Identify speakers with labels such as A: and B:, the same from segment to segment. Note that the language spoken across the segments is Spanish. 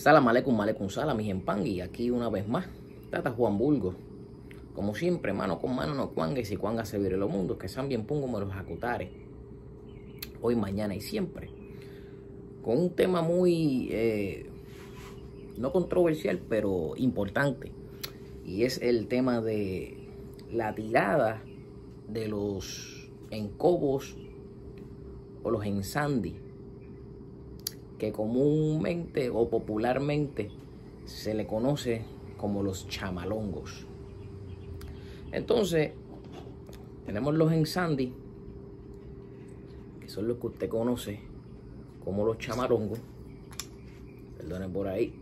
A: Salam aleikum, aleikum salam, mi y aquí una vez más, Tata Juan Bulgo. Como siempre, mano con mano no cuangues y cuanga servir los mundos, que sean bien pongo me los acutare. Hoy, mañana y siempre. Con un tema muy, eh, no controversial, pero importante. Y es el tema de la tirada de los encobos o los ensandi que comúnmente o popularmente se le conoce como los chamalongos. Entonces, tenemos los ensandi, que son los que usted conoce como los chamalongos. Perdonen por ahí.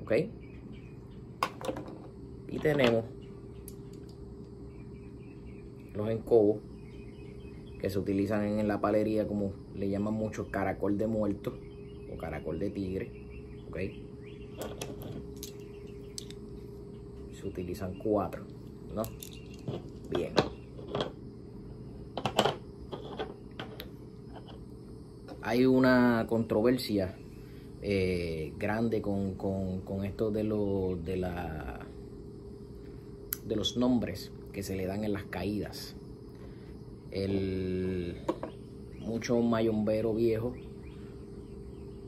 A: ¿Ok? Y tenemos los encobos que se utilizan en la palería como le llaman mucho caracol de muerto caracol de tigre. ¿ok? Se utilizan cuatro, ¿no? Bien. Hay una controversia eh, grande con, con, esto de, lo, de, la, de los nombres que se le dan en las caídas el mucho mayombero viejo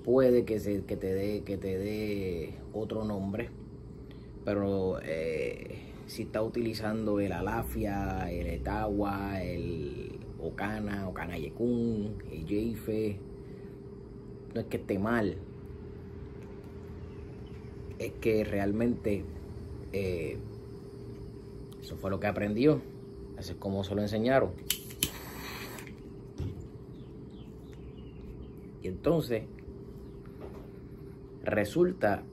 A: puede que, se, que te dé que te dé otro nombre pero eh, si está utilizando el alafia el etagua el ocana ocana yekun el jeife no es que esté mal es que realmente eh, eso fue lo que aprendió así es como se lo enseñaron. Entonces, resulta,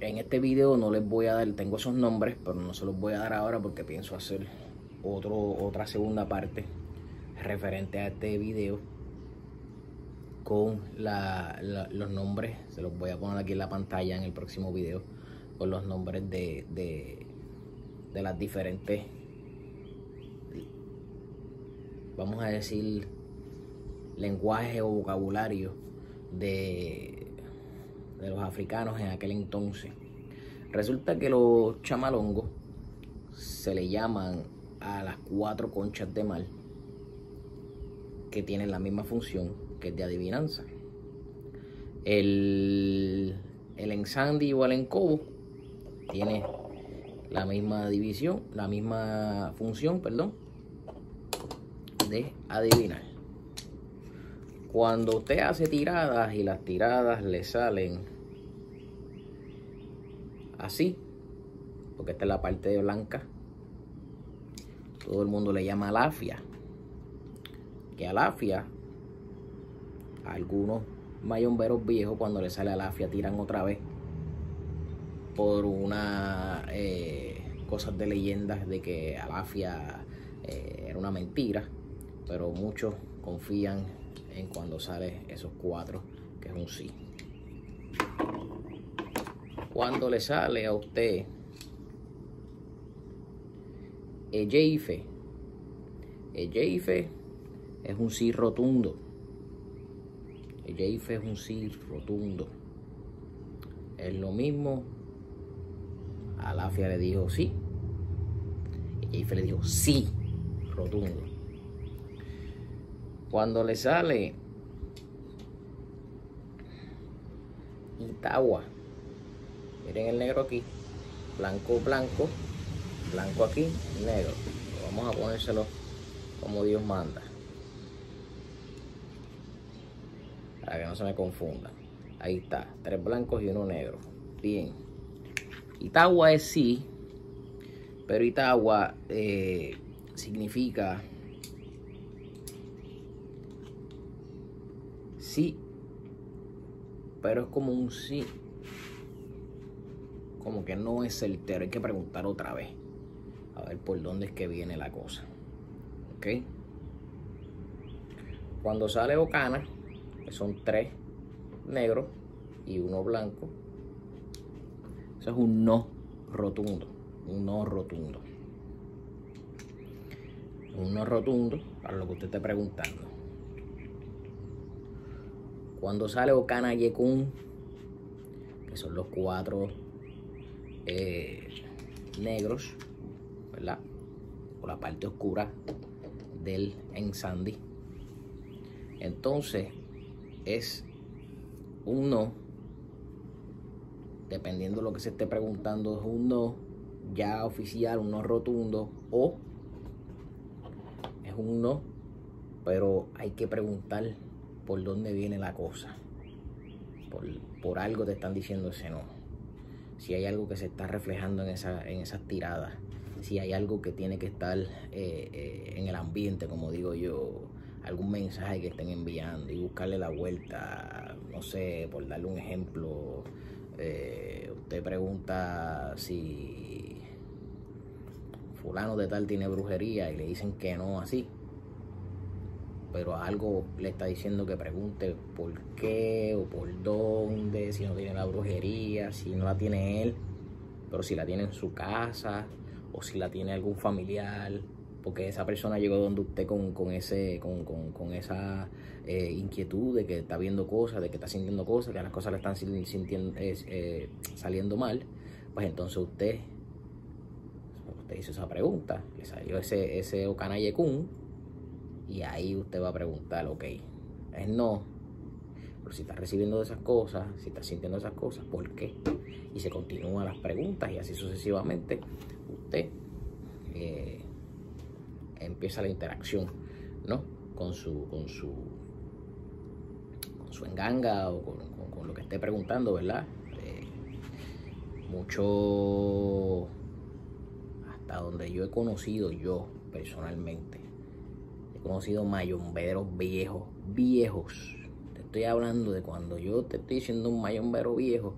A: en este video no les voy a dar, tengo esos nombres, pero no se los voy a dar ahora porque pienso hacer otro, otra segunda parte referente a este video con los nombres, se los voy a poner aquí en la pantalla en el próximo video, con los nombres de, de, de las diferentes, vamos a decir, lenguaje o vocabulario de, de los africanos en aquel entonces. Resulta que los chamalongos se le llaman a las cuatro conchas de mar que tienen la misma función que es de adivinanza. El, el ensandi o el encobo tiene la misma división, la misma función, perdón, de adivinar. Cuando usted hace tiradas y las tiradas le salen así, porque esta es la parte blanca, todo el mundo le llama alafia. Que alafia, algunos mayomberos viejos cuando le sale alafia tiran otra vez por una eh, cosas de leyendas de que alafia eh, era una mentira, pero muchos confían en cuando sale esos cuatro, que es un sí. Cuando le sale a usted el Ejeife, es un sí rotundo. El Ejeife es un sí rotundo. Es lo mismo. Alafia le dijo sí. Ejeife le dijo sí, rotundo. Cuando le sale Itagua, miren el negro aquí, blanco, blanco, blanco aquí, negro. Vamos a ponérselo como Dios manda. Para que no se me confunda. Ahí está, tres blancos y uno negro. Bien. Itagua es sí, pero Itagua eh, significa sí, pero es como un sí, como que no es certero, hay que preguntar otra vez, a ver por dónde es que viene la cosa, ¿ok? Cuando sale Ocana, que son tres negros y uno blanco, eso es un no rotundo, un no rotundo. Un no rotundo para lo que usted esté preguntando. Cuando sale Okana Yekun, que son los cuatro eh, negros, ¿verdad? O la parte oscura del Ensandi. Entonces, es un no, dependiendo de lo que se esté preguntando, es un no ya oficial, un no rotundo, o es un no, pero hay que preguntar por dónde viene la cosa. Por, por algo te están diciendo ese no. Si hay algo que se está reflejando en, esa, en esas tiradas, si hay algo que tiene que estar eh, eh, en el ambiente, como digo yo, algún mensaje que estén enviando y buscarle la vuelta, no sé, por darle un ejemplo, eh, usted pregunta si fulano de tal tiene brujería y le dicen que no así, pero algo le está diciendo que pregunte por qué o por dónde, si no tiene la brujería, si no la tiene él, pero si la tiene en su casa o si la tiene algún familiar porque esa persona llegó donde usted con, ese, con, esa eh, inquietud de que está viendo cosas, de que está sintiendo cosas, que las cosas le están eh, saliendo mal, pues entonces usted, usted hizo esa pregunta, le salió ese, ese Okanayekun, y ahí usted va a preguntar, ok, es no, pero si está recibiendo esas cosas, si está sintiendo esas cosas, ¿por qué? Y se continúan las preguntas y así sucesivamente, usted... Eh, empieza la interacción, ¿no? Con su, con su, con su enganga o con, lo que esté preguntando, ¿verdad? Eh, mucho, hasta donde yo he conocido yo personalmente, conocido mayomberos viejos, viejos. Te estoy hablando de cuando yo te estoy diciendo un mayombero viejo,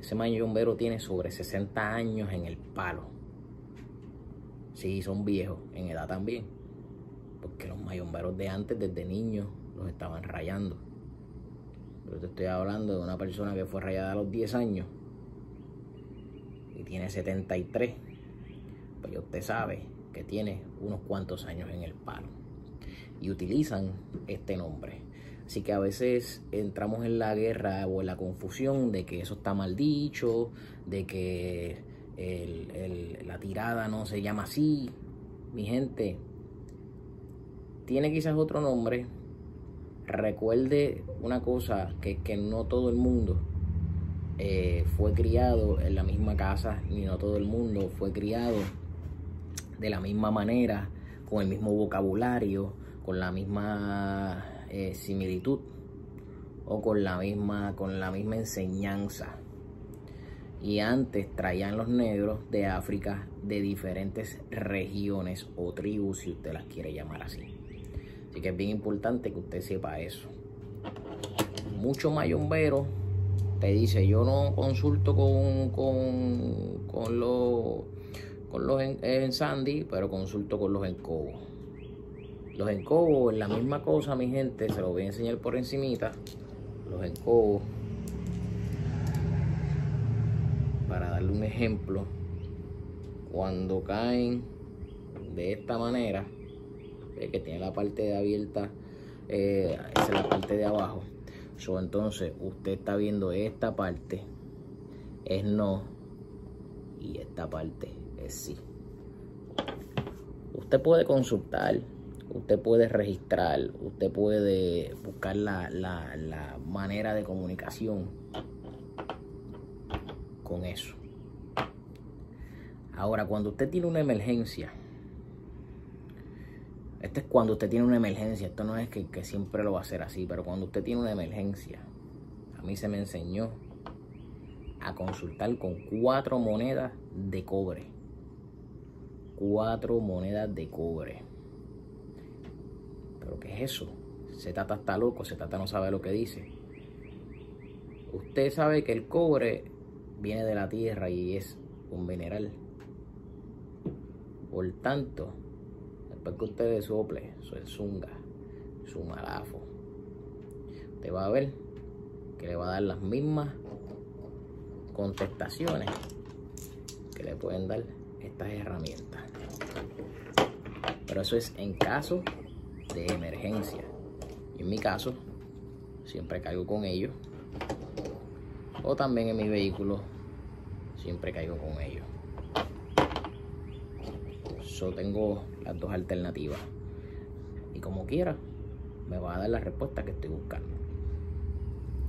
A: ese mayombero tiene sobre 60 años en el palo Sí, son viejos, en edad también. Porque los mayomberos de antes, desde niños, los estaban rayando. Pero te estoy hablando de una persona que fue rayada a los 10 años y tiene 73. Pues usted sabe que tiene unos cuantos años en el palo. Y utilizan este nombre. Así que a veces entramos en la guerra o en la confusión de que eso está mal dicho, de que la tirada no se llama así. Mi gente, tiene quizás otro nombre. Recuerde una cosa, que, que no todo el mundo eh, fue criado en la misma casa, ni no todo el mundo fue criado de la misma manera, con el mismo vocabulario, con la misma eh, similitud o con la misma, con la misma enseñanza y antes traían los negros de África de diferentes regiones o tribus, si usted las quiere llamar así. Así que es bien importante que usted sepa eso. Mucho mayombero te dice, yo no consulto con, con, con los, con los en, en, Sandy, pero consulto con los encobos. Los encobos es la misma cosa, mi gente, se los voy a enseñar por encimita. Los encobos para darle un ejemplo, cuando caen de esta manera, que tiene la parte de abierta, eh, esa es la parte de abajo. So, entonces usted está viendo esta parte es no y esta parte es sí. Usted puede consultar, usted puede registrar, usted puede buscar la, la manera de comunicación con eso. Ahora, cuando usted tiene una emergencia, este es cuando usted tiene una emergencia, esto no es que, siempre lo va a hacer así, pero cuando usted tiene una emergencia, a mí se me enseñó a consultar con cuatro monedas de cobre. Cuatro monedas de cobre. ¿Pero qué es eso? Se trata está loco, se trata no sabe lo que dice. Usted sabe que el cobre viene de la tierra y es un mineral. Por tanto, después que usted sople su zunga, su malafo, usted va a ver que le va a dar las mismas contestaciones que le pueden dar estas herramientas. Pero eso es en caso de emergencia. Y en mi caso, siempre caigo con ellos o también en mi vehículo siempre caigo con ellos. Yo tengo las dos alternativas y como quiera me va a dar la respuesta que estoy buscando.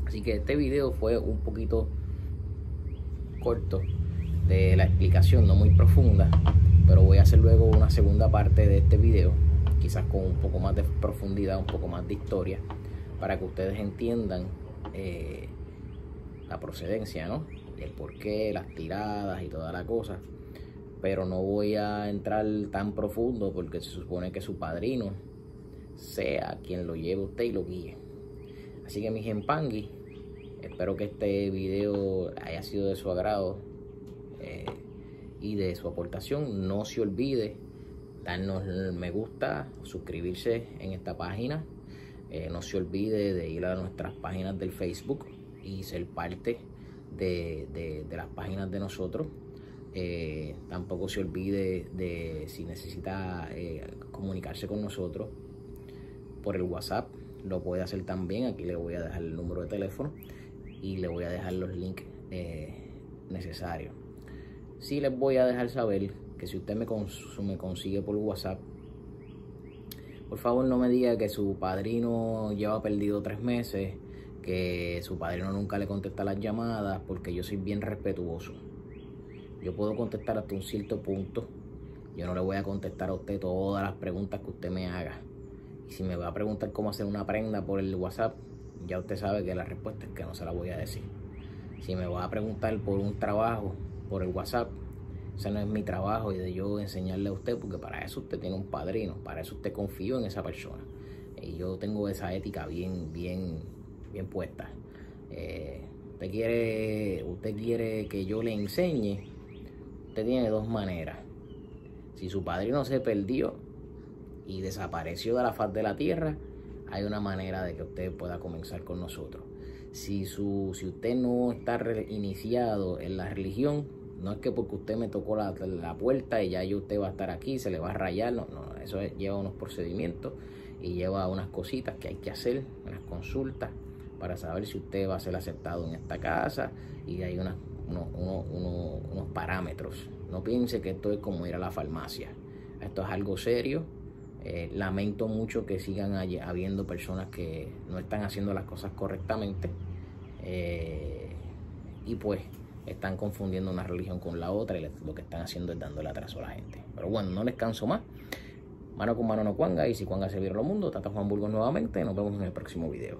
A: Así que este video fue un poquito corto de la explicación, no muy profunda, pero voy a hacer luego una segunda parte de este video, quizás con un poco más de profundidad, un poco más de historia, para que ustedes entiendan eh, la procedencia, ¿no? El porqué, las tiradas y toda la cosa. Pero no voy a entrar tan profundo porque se supone que su padrino sea quien lo lleve usted y lo guíe. Así que mi Gempangui, espero que este video haya sido de su agrado eh, y de su aportación. No se olvide darnos me gusta, suscribirse en esta página. Eh, no se olvide de ir a nuestras páginas del Facebook y ser parte de, las páginas de nosotros. Eh, tampoco se olvide de si necesita comunicarse con nosotros por el WhatsApp. Lo puede hacer también. Aquí le voy a dejar el número de teléfono y le voy a dejar los links necesarios. Sí les voy a dejar saber que si usted me, me consigue por WhatsApp, por favor no me diga que su padrino lleva perdido tres meses, que su padrino nunca le contesta las llamadas, porque yo soy bien respetuoso. Yo puedo contestar hasta un cierto punto. Yo no le voy a contestar a usted todas las preguntas que usted me haga. Y si me va a preguntar cómo hacer una prenda por el WhatsApp, ya usted sabe que la respuesta es que no se la voy a decir. Si me va a preguntar por un trabajo por el WhatsApp, ese no es mi trabajo y de yo enseñarle a usted, porque para eso usted tiene un padrino, para eso usted confío en esa persona. Y yo tengo esa ética bien, bien, bien puesta. Eh, usted quiere, usted quiere que yo le enseñe, usted tiene dos maneras. Si su padrino se perdió, y desapareció de la faz de la tierra, hay una manera de que usted pueda comenzar con nosotros. Si, su, si usted no está iniciado en la religión, no es que porque usted me tocó la, puerta y ya usted va a estar aquí, se le va a rayar, no, no, eso lleva unos procedimientos y lleva unas cositas que hay que hacer, unas consultas para saber si usted va a ser aceptado en esta casa y hay unos, unos parámetros. No piense que esto es como ir a la farmacia. Esto es algo serio, eh, lamento mucho que sigan habiendo personas que no están haciendo las cosas correctamente eh, y pues están confundiendo una religión con la otra y lo que están haciendo es dándole atraso a la gente. Pero bueno, no les canso más. Mano con mano no cuanga y si cuanga se vieron los mundos, Tata Juan Burgos nuevamente. Nos vemos en el próximo video.